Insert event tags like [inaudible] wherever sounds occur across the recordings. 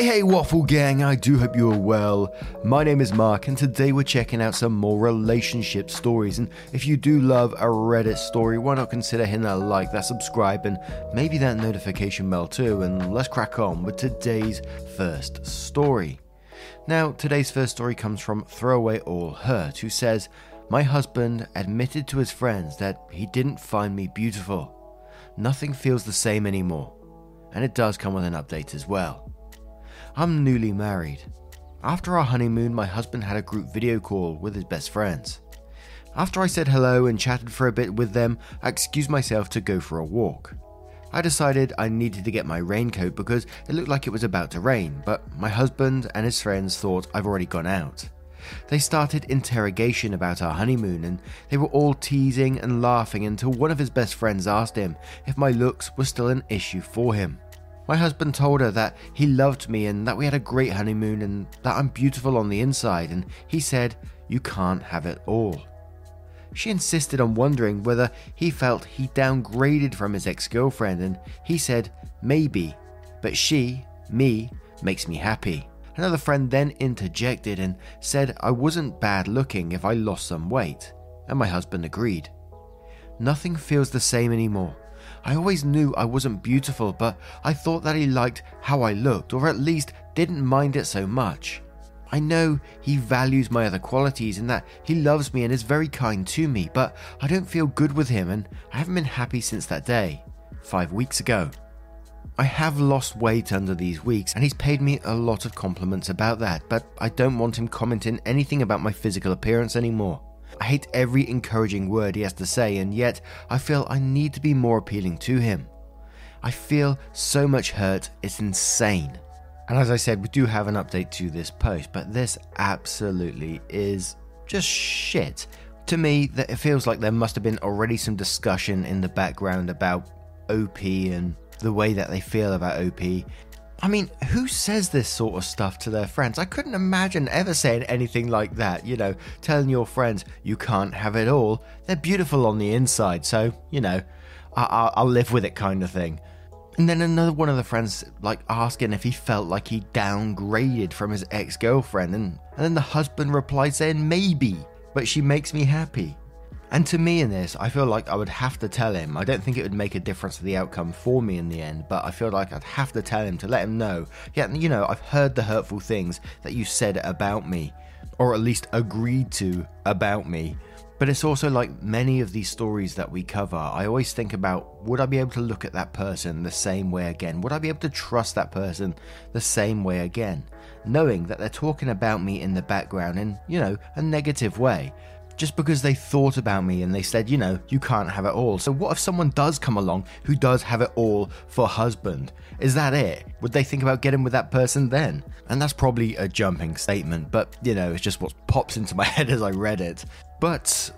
Hey, hey, Waffle Gang, I do hope you are well. My name is Mark, and today we're checking out some more relationship stories. And if you do love a Reddit story, why not consider hitting that like, that subscribe, and maybe that notification bell too? And let's crack on with today's first story. Now, today's first story comes from Throwaway All Hurt, who says, My husband admitted to his friends that he didn't find me beautiful. Nothing feels the same anymore. And it does come with an update as well. I'm newly married. After our honeymoon, my husband had a group video call with his best friends. After I said hello and chatted for a bit with them, I excused myself to go for a walk. I decided I needed to get my raincoat because it looked like it was about to rain, but my husband and his friends thought I've already gone out. They started interrogation about our honeymoon and they were all teasing and laughing until one of his best friends asked him if my looks were still an issue for him. My husband told her that he loved me and that we had a great honeymoon and that I'm beautiful on the inside, and he said, You can't have it all. She insisted on wondering whether he felt he downgraded from his ex girlfriend, and he said, Maybe, but she, me, makes me happy. Another friend then interjected and said I wasn't bad looking if I lost some weight, and my husband agreed. Nothing feels the same anymore. I always knew I wasn't beautiful, but I thought that he liked how I looked, or at least didn't mind it so much. I know he values my other qualities and that he loves me and is very kind to me, but I don't feel good with him and I haven't been happy since that day, five weeks ago. I have lost weight under these weeks and he's paid me a lot of compliments about that, but I don't want him commenting anything about my physical appearance anymore. I hate every encouraging word he has to say, and yet I feel I need to be more appealing to him. I feel so much hurt, it's insane. And as I said, we do have an update to this post, but this absolutely is just shit. To me, that it feels like there must have been already some discussion in the background about OP and the way that they feel about OP. I mean, who says this sort of stuff to their friends? I couldn't imagine ever saying anything like that, you know, telling your friends you can't have it all. They're beautiful on the inside, so, you know, I- will live with it kind of thing. And then another one of the friends, like, asking if he felt like he downgraded from his ex girlfriend, and, and then the husband replied saying, maybe, but she makes me happy. And to me, in this, I feel like I would have to tell him. I don't think it would make a difference to the outcome for me in the end, but I feel like I'd have to tell him to let him know. Yeah, you know, I've heard the hurtful things that you said about me, or at least agreed to about me. But it's also like many of these stories that we cover, I always think about would I be able to look at that person the same way again? Would I be able to trust that person the same way again? Knowing that they're talking about me in the background in, you know, a negative way just because they thought about me and they said, you know, you can't have it all. So, what if someone does come along who does have it all for husband? Is that it? Would they think about getting with that person then? And that's probably a jumping statement, but you know, it's just what pops into my [laughs] head as I read it. But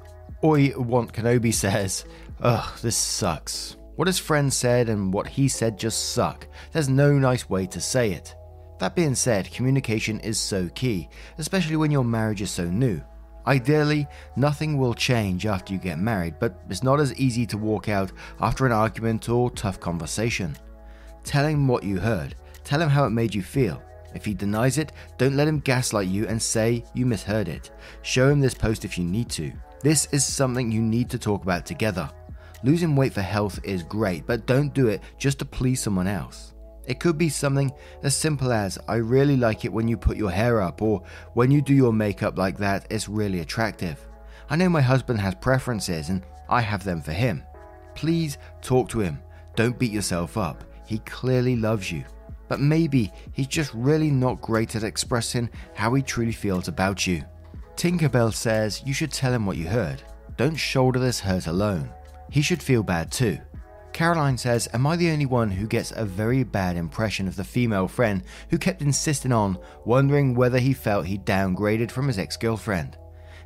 Oi Want Kenobi says, ugh, this sucks. What his friend said and what he said just suck. There's no nice way to say it. That being said, communication is so key, especially when your marriage is so new. Ideally, nothing will change after you get married, but it's not as easy to walk out after an argument or tough conversation. Tell him what you heard, tell him how it made you feel. If he denies it, don't let him gaslight you and say you misheard it. Show him this post if you need to. This is something you need to talk about together. Losing weight for health is great, but don't do it just to please someone else. It could be something as simple as I really like it when you put your hair up, or when you do your makeup like that, it's really attractive. I know my husband has preferences and I have them for him. Please talk to him. Don't beat yourself up. He clearly loves you. But maybe he's just really not great at expressing how he truly feels about you. Tinkerbell says you should tell him what you heard. Don't shoulder this hurt alone. he should feel bad too. Caroline says, Am I the only one who gets a very bad impression of the female friend who kept insisting on wondering whether he felt he downgraded from his ex girlfriend?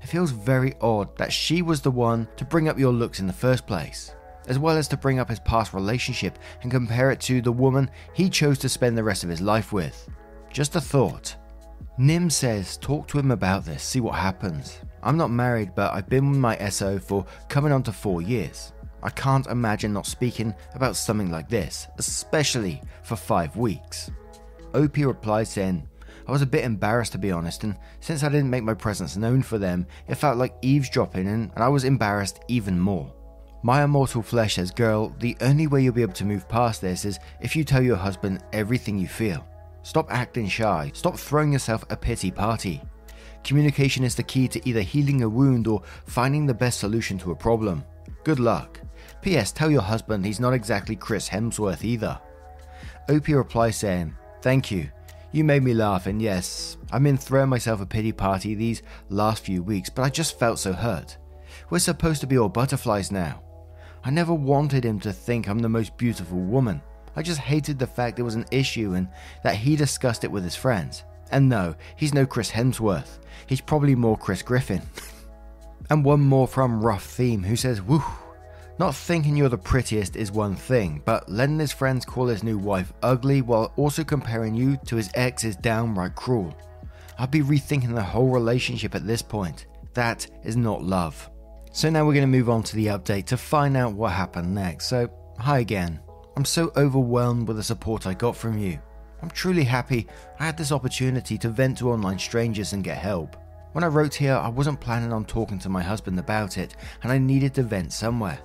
It feels very odd that she was the one to bring up your looks in the first place, as well as to bring up his past relationship and compare it to the woman he chose to spend the rest of his life with. Just a thought. Nim says, Talk to him about this, see what happens. I'm not married, but I've been with my SO for coming on to four years. I can't imagine not speaking about something like this, especially for five weeks. OP replies saying, I was a bit embarrassed to be honest, and since I didn't make my presence known for them, it felt like eavesdropping, and, and I was embarrassed even more. My immortal flesh says, Girl, the only way you'll be able to move past this is if you tell your husband everything you feel. Stop acting shy, stop throwing yourself a pity party. Communication is the key to either healing a wound or finding the best solution to a problem. Good luck. P.S. Tell your husband he's not exactly Chris Hemsworth either. OP replies saying, Thank you. You made me laugh, and yes, I've been throwing myself a pity party these last few weeks, but I just felt so hurt. We're supposed to be all butterflies now. I never wanted him to think I'm the most beautiful woman. I just hated the fact there was an issue and that he discussed it with his friends. And no, he's no Chris Hemsworth. He's probably more Chris Griffin. [laughs] and one more from Rough Theme who says, Woo, not thinking you're the prettiest is one thing, but letting his friends call his new wife ugly while also comparing you to his ex is downright cruel. I'd be rethinking the whole relationship at this point. That is not love. So now we're going to move on to the update to find out what happened next. So, hi again. I'm so overwhelmed with the support I got from you. I'm truly happy I had this opportunity to vent to online strangers and get help. When I wrote here, I wasn't planning on talking to my husband about it, and I needed to vent somewhere.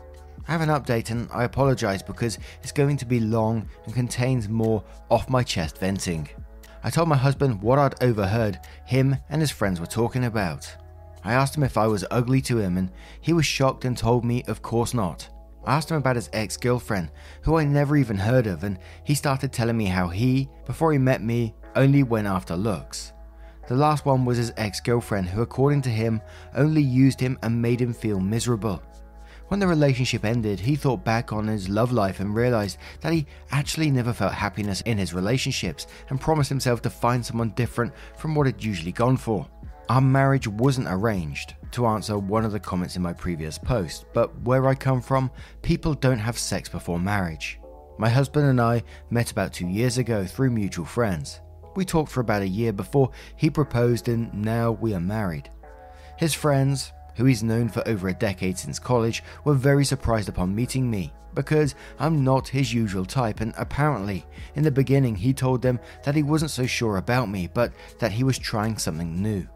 I have an update and I apologise because it's going to be long and contains more off my chest venting. I told my husband what I'd overheard him and his friends were talking about. I asked him if I was ugly to him and he was shocked and told me of course not. I asked him about his ex girlfriend, who I never even heard of, and he started telling me how he, before he met me, only went after looks. The last one was his ex girlfriend, who, according to him, only used him and made him feel miserable. When the relationship ended, he thought back on his love life and realized that he actually never felt happiness in his relationships and promised himself to find someone different from what had usually gone for. Our marriage wasn't arranged, to answer one of the comments in my previous post, but where I come from, people don't have sex before marriage. My husband and I met about two years ago through mutual friends. We talked for about a year before he proposed, and now we are married. His friends, who he's known for over a decade since college, were very surprised upon meeting me because I'm not his usual type, and apparently, in the beginning, he told them that he wasn't so sure about me, but that he was trying something new.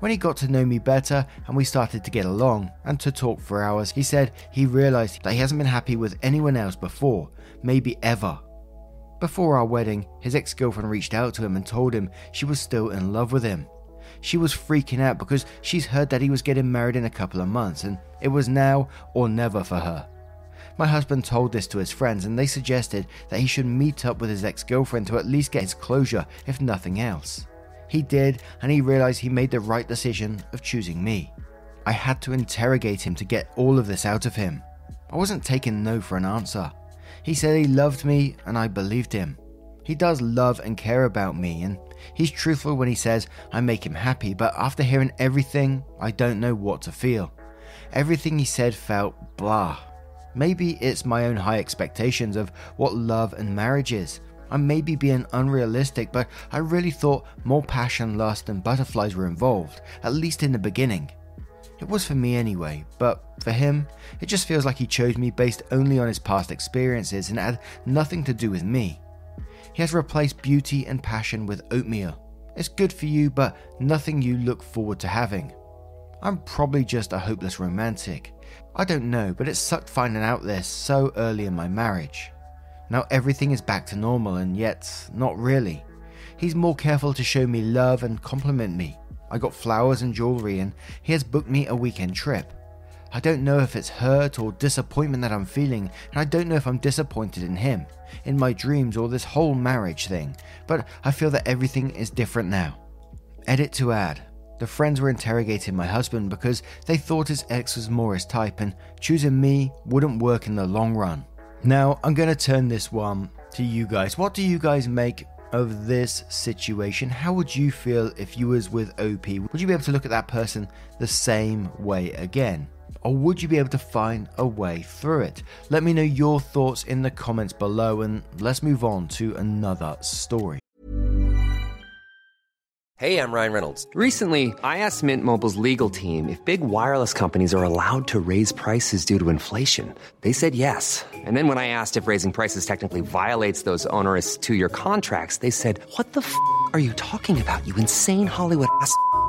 When he got to know me better and we started to get along and to talk for hours, he said he realized that he hasn't been happy with anyone else before, maybe ever. Before our wedding, his ex girlfriend reached out to him and told him she was still in love with him she was freaking out because she's heard that he was getting married in a couple of months and it was now or never for her. My husband told this to his friends and they suggested that he should meet up with his ex girlfriend to at least get his closure, if nothing else. He did, and he realized he made the right decision of choosing me. I had to interrogate him to get all of this out of him. I wasn't taking no for an answer. He said he loved me, and I believed him. He does love and care about me, and he's truthful when he says I make him happy, but after hearing everything, I don't know what to feel. Everything he said felt blah. Maybe it's my own high expectations of what love and marriage is. I may be being unrealistic, but I really thought more passion, lust, and butterflies were involved, at least in the beginning. It was for me anyway, but for him, it just feels like he chose me based only on his past experiences and had nothing to do with me. He has replaced beauty and passion with oatmeal. It's good for you, but nothing you look forward to having. I'm probably just a hopeless romantic. I don't know, but it sucked finding out this so early in my marriage. Now everything is back to normal, and yet, not really. He's more careful to show me love and compliment me. I got flowers and jewelry, and he has booked me a weekend trip. I don't know if it's hurt or disappointment that I'm feeling, and I don't know if I'm disappointed in him, in my dreams, or this whole marriage thing, but I feel that everything is different now. Edit to add. The friends were interrogating my husband because they thought his ex was more his type and choosing me wouldn't work in the long run. Now, I'm going to turn this one to you guys. What do you guys make of this situation? How would you feel if you was with OP? Would you be able to look at that person the same way again? Or would you be able to find a way through it? Let me know your thoughts in the comments below and let's move on to another story. Hey, I'm Ryan Reynolds. Recently, I asked Mint Mobile's legal team if big wireless companies are allowed to raise prices due to inflation. They said yes. And then when I asked if raising prices technically violates those onerous two year contracts, they said, What the f are you talking about, you insane Hollywood ass?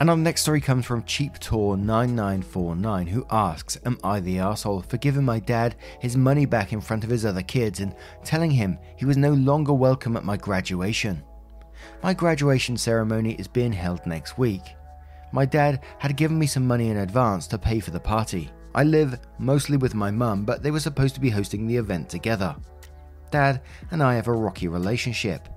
And our next story comes from Cheap CheapTour9949, who asks, Am I the asshole for giving my dad his money back in front of his other kids and telling him he was no longer welcome at my graduation? My graduation ceremony is being held next week. My dad had given me some money in advance to pay for the party. I live mostly with my mum, but they were supposed to be hosting the event together. Dad and I have a rocky relationship.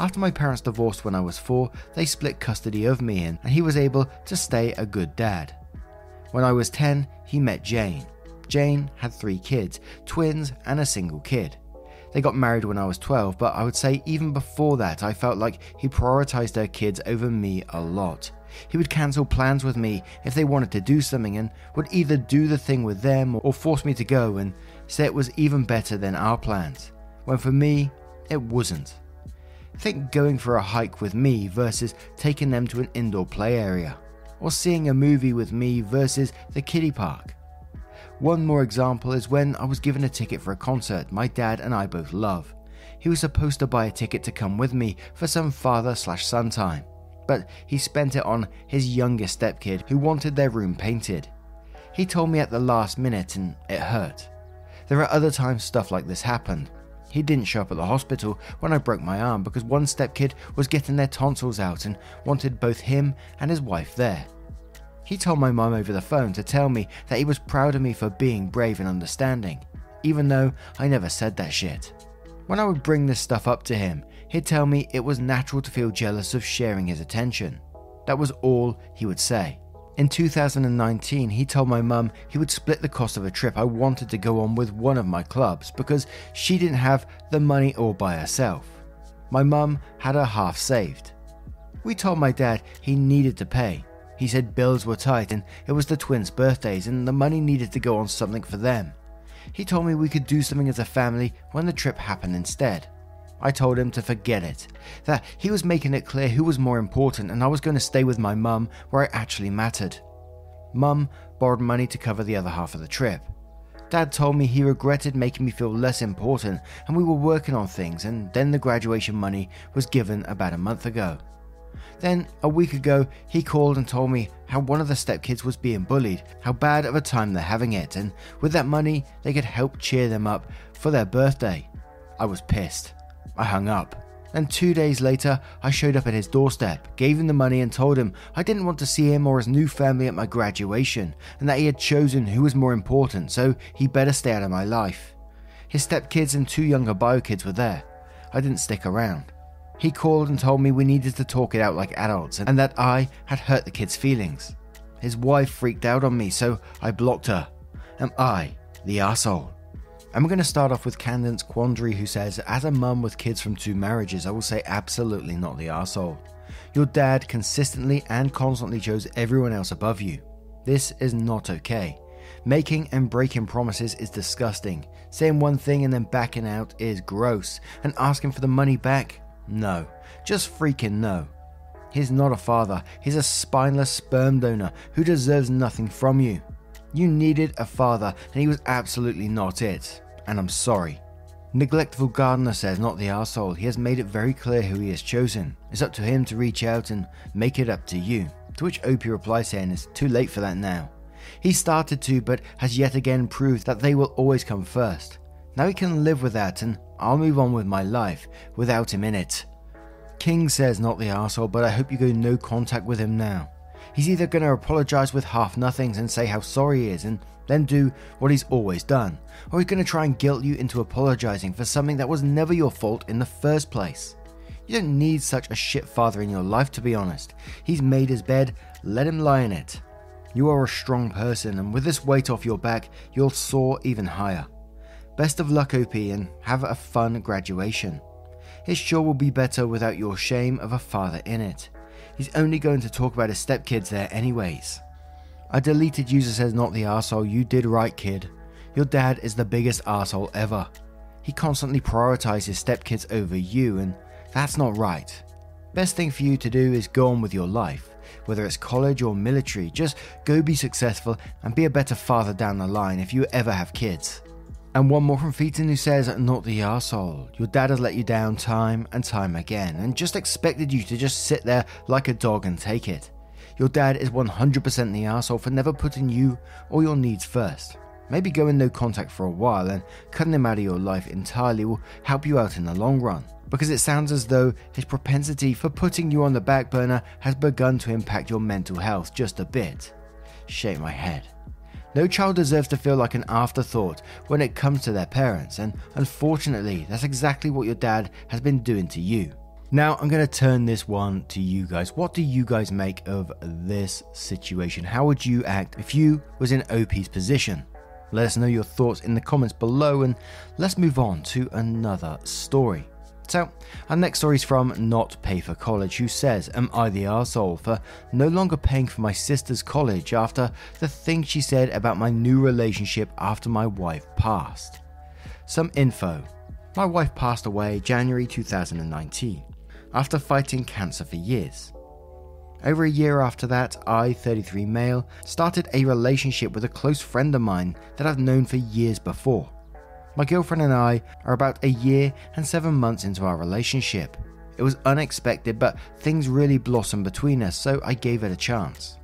After my parents divorced when I was four, they split custody of me and he was able to stay a good dad. When I was 10, he met Jane. Jane had three kids, twins, and a single kid. They got married when I was 12, but I would say even before that, I felt like he prioritized their kids over me a lot. He would cancel plans with me if they wanted to do something and would either do the thing with them or force me to go and say it was even better than our plans, when for me, it wasn't. Think going for a hike with me versus taking them to an indoor play area, or seeing a movie with me versus the kiddie park. One more example is when I was given a ticket for a concert my dad and I both love. He was supposed to buy a ticket to come with me for some father slash son time, but he spent it on his youngest stepkid who wanted their room painted. He told me at the last minute and it hurt. There are other times stuff like this happened, he didn't show up at the hospital when I broke my arm because one stepkid was getting their tonsils out and wanted both him and his wife there. He told my mum over the phone to tell me that he was proud of me for being brave and understanding, even though I never said that shit. When I would bring this stuff up to him, he'd tell me it was natural to feel jealous of sharing his attention. That was all he would say. In 2019, he told my mum he would split the cost of a trip I wanted to go on with one of my clubs because she didn't have the money all by herself. My mum had her half saved. We told my dad he needed to pay. He said bills were tight and it was the twins' birthdays and the money needed to go on something for them. He told me we could do something as a family when the trip happened instead. I told him to forget it, that he was making it clear who was more important and I was going to stay with my mum where it actually mattered. Mum borrowed money to cover the other half of the trip. Dad told me he regretted making me feel less important and we were working on things, and then the graduation money was given about a month ago. Then, a week ago, he called and told me how one of the stepkids was being bullied, how bad of a time they're having it, and with that money, they could help cheer them up for their birthday. I was pissed. I hung up. Then two days later, I showed up at his doorstep, gave him the money, and told him I didn't want to see him or his new family at my graduation, and that he had chosen who was more important, so he better stay out of my life. His stepkids and two younger bio kids were there. I didn't stick around. He called and told me we needed to talk it out like adults, and that I had hurt the kids' feelings. His wife freaked out on me, so I blocked her. Am I the asshole? And we're going to start off with Candence Quandary, who says, As a mum with kids from two marriages, I will say absolutely not the asshole. Your dad consistently and constantly chose everyone else above you. This is not okay. Making and breaking promises is disgusting. Saying one thing and then backing out is gross. And asking for the money back? No. Just freaking no. He's not a father, he's a spineless sperm donor who deserves nothing from you. You needed a father, and he was absolutely not it. And I'm sorry. Neglectful Gardener says, not the arsehole. He has made it very clear who he has chosen. It's up to him to reach out and make it up to you. To which Opie replies saying, It's too late for that now. He started to, but has yet again proved that they will always come first. Now he can live with that, and I'll move on with my life without him in it. King says, Not the arsehole, but I hope you go no contact with him now. He's either going to apologise with half nothings and say how sorry he is and then do what he's always done, or he's going to try and guilt you into apologising for something that was never your fault in the first place. You don't need such a shit father in your life, to be honest. He's made his bed, let him lie in it. You are a strong person, and with this weight off your back, you'll soar even higher. Best of luck, OP, and have a fun graduation. It sure will be better without your shame of a father in it. He's only going to talk about his stepkids there, anyways. A deleted user says, Not the asshole, you did right, kid. Your dad is the biggest asshole ever. He constantly prioritizes stepkids over you, and that's not right. Best thing for you to do is go on with your life, whether it's college or military. Just go be successful and be a better father down the line if you ever have kids. And one more from Featon who says, Not the arsehole. Your dad has let you down time and time again and just expected you to just sit there like a dog and take it. Your dad is 100% the arsehole for never putting you or your needs first. Maybe going no contact for a while and cutting him out of your life entirely will help you out in the long run, because it sounds as though his propensity for putting you on the back burner has begun to impact your mental health just a bit. Shake my head. No child deserves to feel like an afterthought when it comes to their parents, and unfortunately, that's exactly what your dad has been doing to you. Now, I'm going to turn this one to you guys. What do you guys make of this situation? How would you act if you was in OP's position? Let us know your thoughts in the comments below, and let's move on to another story. So, our next story is from Not Pay for College, who says, Am I the arsehole for no longer paying for my sister's college after the thing she said about my new relationship after my wife passed? Some info. My wife passed away January 2019 after fighting cancer for years. Over a year after that, I, 33 male, started a relationship with a close friend of mine that I've known for years before. My girlfriend and I are about a year and seven months into our relationship. It was unexpected, but things really blossomed between us, so I gave it a chance.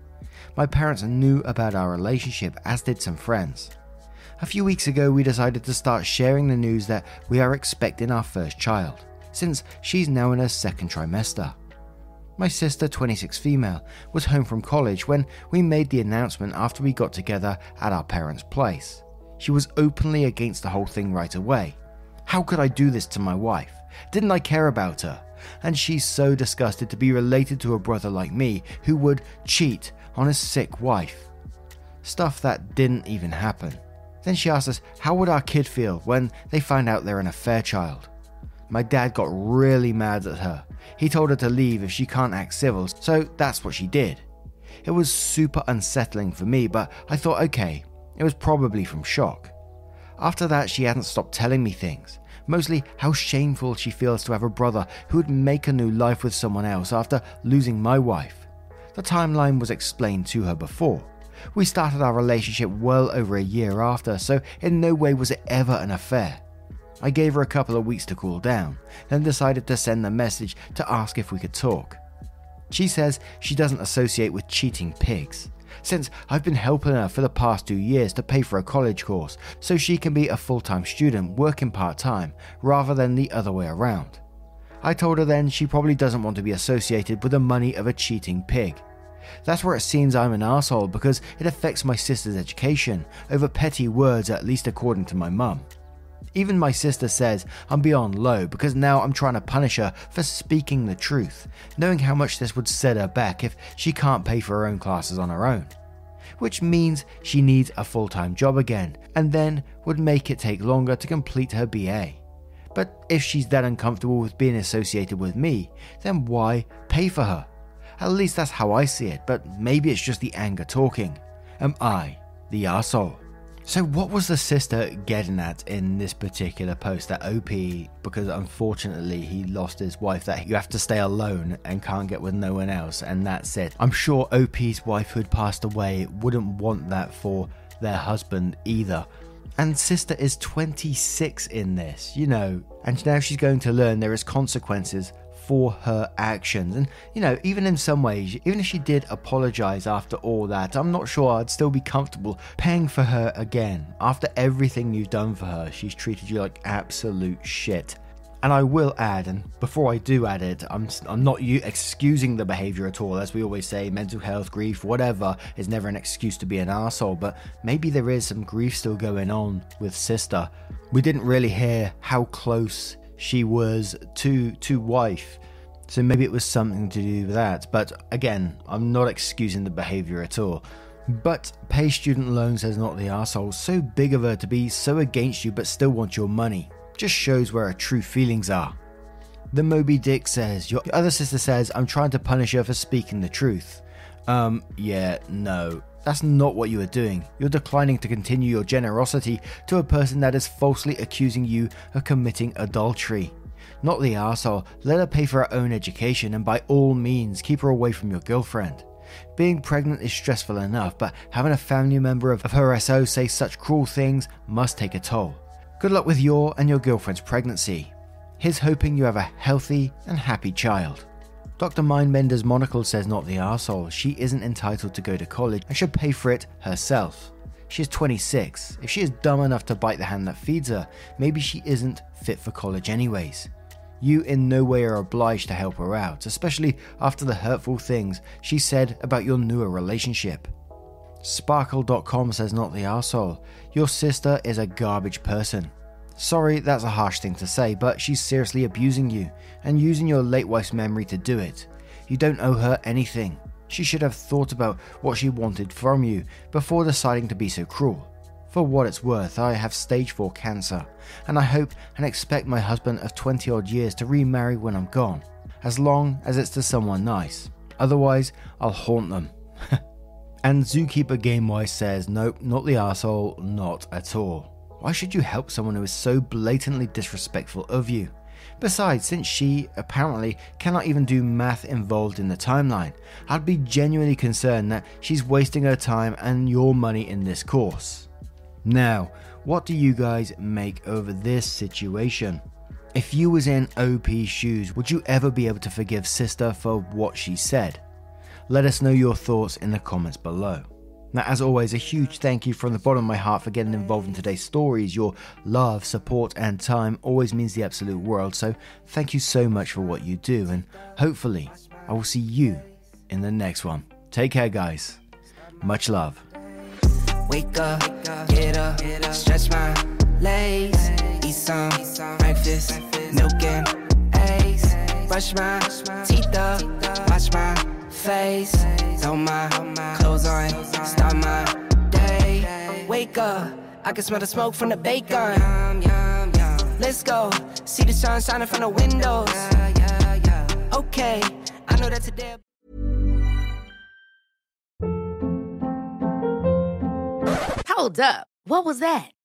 My parents knew about our relationship, as did some friends. A few weeks ago, we decided to start sharing the news that we are expecting our first child, since she's now in her second trimester. My sister, 26 female, was home from college when we made the announcement after we got together at our parents' place. She was openly against the whole thing right away. How could I do this to my wife? Didn't I care about her? And she's so disgusted to be related to a brother like me who would cheat on his sick wife. Stuff that didn't even happen. Then she asked us, How would our kid feel when they find out they're an affair child? My dad got really mad at her. He told her to leave if she can't act civil, so that's what she did. It was super unsettling for me, but I thought, okay, it was probably from shock. After that, she hadn't stopped telling me things, mostly how shameful she feels to have a brother who would make a new life with someone else after losing my wife. The timeline was explained to her before. We started our relationship well over a year after, so in no way was it ever an affair. I gave her a couple of weeks to cool down, then decided to send a message to ask if we could talk. She says she doesn't associate with cheating pigs since I've been helping her for the past two years to pay for a college course so she can be a full time student working part time rather than the other way around. I told her then she probably doesn't want to be associated with the money of a cheating pig. That's where it seems I'm an asshole because it affects my sister's education over petty words, at least according to my mum. Even my sister says I'm beyond low because now I'm trying to punish her for speaking the truth, knowing how much this would set her back if she can't pay for her own classes on her own. Which means she needs a full time job again, and then would make it take longer to complete her BA. But if she's that uncomfortable with being associated with me, then why pay for her? At least that's how I see it, but maybe it's just the anger talking. Am I the asshole? So, what was the sister getting at in this particular post? That OP, because unfortunately he lost his wife, that you have to stay alone and can't get with no one else, and that's it. I'm sure OP's wife, who had passed away, wouldn't want that for their husband either. And sister is 26 in this, you know, and now she's going to learn there is consequences for her actions. And, you know, even in some ways, even if she did apologize after all that, I'm not sure I'd still be comfortable paying for her again. After everything you've done for her, she's treated you like absolute shit. And I will add, and before I do add it, I'm, I'm not you excusing the behavior at all. As we always say, mental health, grief, whatever, is never an excuse to be an asshole. But maybe there is some grief still going on with Sister. We didn't really hear how close she was to to wife. So maybe it was something to do with that. But again, I'm not excusing the behavior at all. But pay student loans as not the asshole. So big of her to be so against you but still want your money. Just shows where her true feelings are. The Moby Dick says, Your other sister says, I'm trying to punish her for speaking the truth. Um, yeah, no. That's not what you are doing. You're declining to continue your generosity to a person that is falsely accusing you of committing adultery. Not the arsehole, let her pay for her own education and by all means keep her away from your girlfriend. Being pregnant is stressful enough, but having a family member of her SO say such cruel things must take a toll. Good luck with your and your girlfriend's pregnancy. Here's hoping you have a healthy and happy child. Dr. Mindbender's monocle says not the arsehole. She isn't entitled to go to college and should pay for it herself. She is 26. If she is dumb enough to bite the hand that feeds her, maybe she isn't fit for college anyways. You in no way are obliged to help her out, especially after the hurtful things she said about your newer relationship. Sparkle.com says not the arsehole. Your sister is a garbage person. Sorry, that's a harsh thing to say, but she's seriously abusing you and using your late wife's memory to do it. You don't owe her anything. She should have thought about what she wanted from you before deciding to be so cruel. For what it's worth, I have stage 4 cancer, and I hope and expect my husband of 20 odd years to remarry when I'm gone, as long as it's to someone nice. Otherwise, I'll haunt them. [laughs] and Zookeeper Gamewise says, Nope, not the asshole, not at all. Why should you help someone who is so blatantly disrespectful of you? Besides, since she apparently cannot even do math involved in the timeline, I'd be genuinely concerned that she's wasting her time and your money in this course. Now, what do you guys make of this situation? If you was in OP's shoes, would you ever be able to forgive sister for what she said? Let us know your thoughts in the comments below. Now, as always, a huge thank you from the bottom of my heart for getting involved in today's stories. Your love, support, and time always means the absolute world. So, thank you so much for what you do, and hopefully, I will see you in the next one. Take care, guys. Much love. Wake up, get up, stretch my legs, eat some breakfast, milk and eggs, brush my teeth up, wash my face, throw my clothes on, start my day. Wake up, I can smell the smoke from the bacon. Let's go, see the sun shining from the windows. Okay, I know that today. Hold up. What was that?